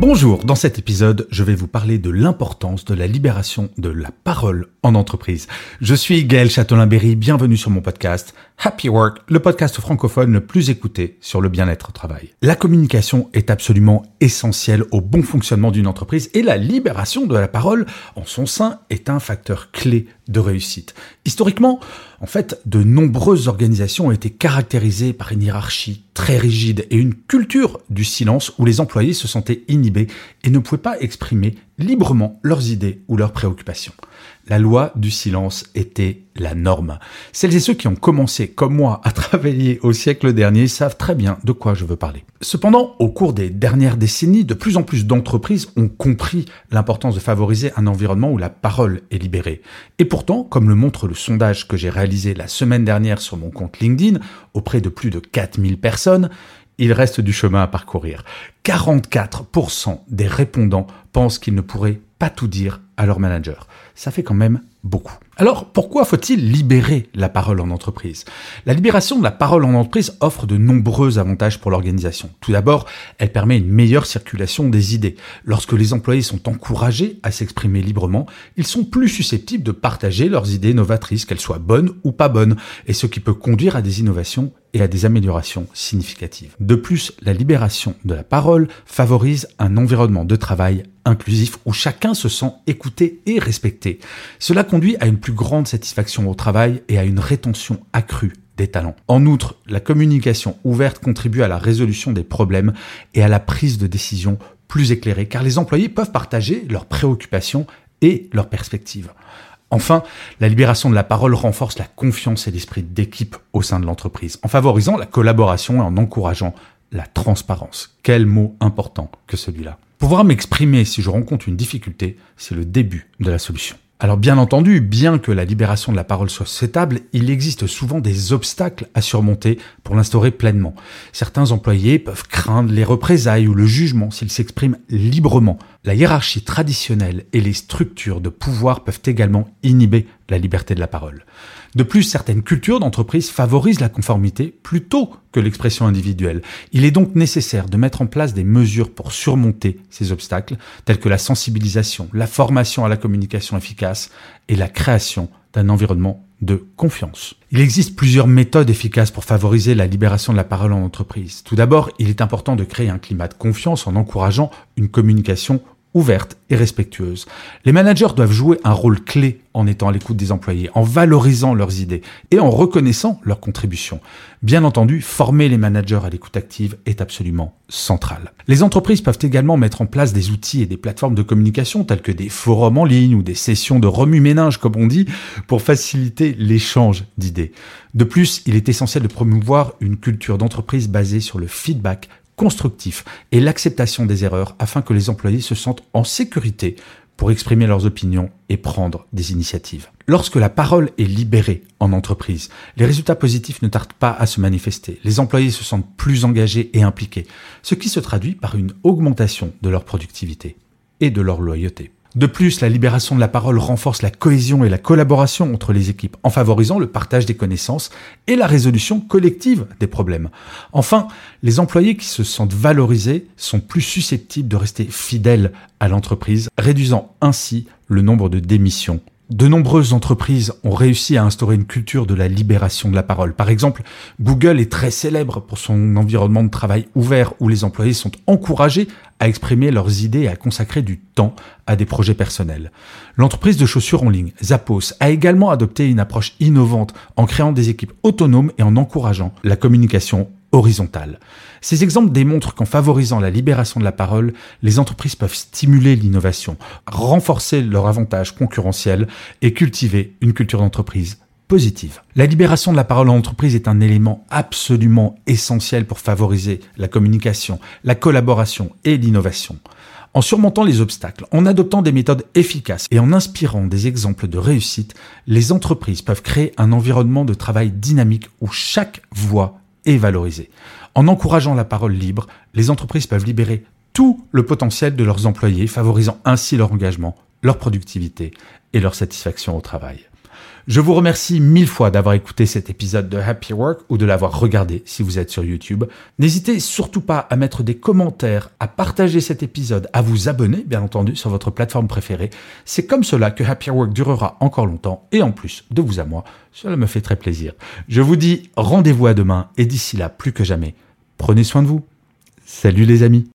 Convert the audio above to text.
Bonjour, dans cet épisode, je vais vous parler de l'importance de la libération de la parole en entreprise. Je suis Gaël Châtelain-Berry, bienvenue sur mon podcast Happy Work, le podcast francophone le plus écouté sur le bien-être au travail. La communication est absolument essentielle au bon fonctionnement d'une entreprise et la libération de la parole en son sein est un facteur clé de réussite. Historiquement, en fait, de nombreuses organisations ont été caractérisées par une hiérarchie très rigide et une culture du silence où les employés se sentaient inhibés et ne pouvaient pas exprimer librement leurs idées ou leurs préoccupations. La loi du silence était la norme. Celles et ceux qui ont commencé, comme moi, à travailler au siècle dernier savent très bien de quoi je veux parler. Cependant, au cours des dernières décennies, de plus en plus d'entreprises ont compris l'importance de favoriser un environnement où la parole est libérée. Et pourtant, comme le montre le sondage que j'ai réalisé la semaine dernière sur mon compte LinkedIn, auprès de plus de 4000 personnes, il reste du chemin à parcourir. 44% des répondants pensent qu'ils ne pourraient pas tout dire à leur manager. Ça fait quand même beaucoup. Alors, pourquoi faut-il libérer la parole en entreprise? La libération de la parole en entreprise offre de nombreux avantages pour l'organisation. Tout d'abord, elle permet une meilleure circulation des idées. Lorsque les employés sont encouragés à s'exprimer librement, ils sont plus susceptibles de partager leurs idées novatrices, qu'elles soient bonnes ou pas bonnes, et ce qui peut conduire à des innovations et à des améliorations significatives. De plus, la libération de la parole favorise un environnement de travail inclusif où chacun se sent écouté et respecté. Cela conduit à une plus grande satisfaction au travail et à une rétention accrue des talents. En outre, la communication ouverte contribue à la résolution des problèmes et à la prise de décision plus éclairée car les employés peuvent partager leurs préoccupations et leurs perspectives. Enfin, la libération de la parole renforce la confiance et l'esprit d'équipe au sein de l'entreprise, en favorisant la collaboration et en encourageant la transparence. Quel mot important que celui-là. Pouvoir m'exprimer si je rencontre une difficulté, c'est le début de la solution. Alors bien entendu, bien que la libération de la parole soit souhaitable, il existe souvent des obstacles à surmonter pour l'instaurer pleinement. Certains employés peuvent craindre les représailles ou le jugement s'ils s'expriment librement. La hiérarchie traditionnelle et les structures de pouvoir peuvent également inhiber la liberté de la parole. De plus, certaines cultures d'entreprise favorisent la conformité plutôt que l'expression individuelle. Il est donc nécessaire de mettre en place des mesures pour surmonter ces obstacles, tels que la sensibilisation, la formation à la communication efficace et la création d'un environnement de confiance. Il existe plusieurs méthodes efficaces pour favoriser la libération de la parole en entreprise. Tout d'abord, il est important de créer un climat de confiance en encourageant une communication ouverte et respectueuse. Les managers doivent jouer un rôle clé en étant à l'écoute des employés, en valorisant leurs idées et en reconnaissant leurs contributions. Bien entendu, former les managers à l'écoute active est absolument central. Les entreprises peuvent également mettre en place des outils et des plateformes de communication tels que des forums en ligne ou des sessions de remue-ménage, comme on dit, pour faciliter l'échange d'idées. De plus, il est essentiel de promouvoir une culture d'entreprise basée sur le feedback constructif et l'acceptation des erreurs afin que les employés se sentent en sécurité pour exprimer leurs opinions et prendre des initiatives. Lorsque la parole est libérée en entreprise, les résultats positifs ne tardent pas à se manifester. Les employés se sentent plus engagés et impliqués, ce qui se traduit par une augmentation de leur productivité et de leur loyauté. De plus, la libération de la parole renforce la cohésion et la collaboration entre les équipes en favorisant le partage des connaissances et la résolution collective des problèmes. Enfin, les employés qui se sentent valorisés sont plus susceptibles de rester fidèles à l'entreprise, réduisant ainsi le nombre de démissions de nombreuses entreprises ont réussi à instaurer une culture de la libération de la parole. Par exemple, Google est très célèbre pour son environnement de travail ouvert où les employés sont encouragés à exprimer leurs idées et à consacrer du temps à des projets personnels. L'entreprise de chaussures en ligne, Zappos, a également adopté une approche innovante en créant des équipes autonomes et en encourageant la communication horizontale. Ces exemples démontrent qu'en favorisant la libération de la parole, les entreprises peuvent stimuler l'innovation, renforcer leur avantage concurrentiel et cultiver une culture d'entreprise positive. La libération de la parole en entreprise est un élément absolument essentiel pour favoriser la communication, la collaboration et l'innovation. En surmontant les obstacles, en adoptant des méthodes efficaces et en inspirant des exemples de réussite, les entreprises peuvent créer un environnement de travail dynamique où chaque voix est valorisée. En encourageant la parole libre, les entreprises peuvent libérer tout le potentiel de leurs employés, favorisant ainsi leur engagement, leur productivité et leur satisfaction au travail. Je vous remercie mille fois d'avoir écouté cet épisode de Happy Work ou de l'avoir regardé si vous êtes sur YouTube. N'hésitez surtout pas à mettre des commentaires, à partager cet épisode, à vous abonner bien entendu sur votre plateforme préférée. C'est comme cela que Happy Work durera encore longtemps et en plus de vous à moi, cela me fait très plaisir. Je vous dis rendez-vous à demain et d'ici là, plus que jamais, prenez soin de vous. Salut les amis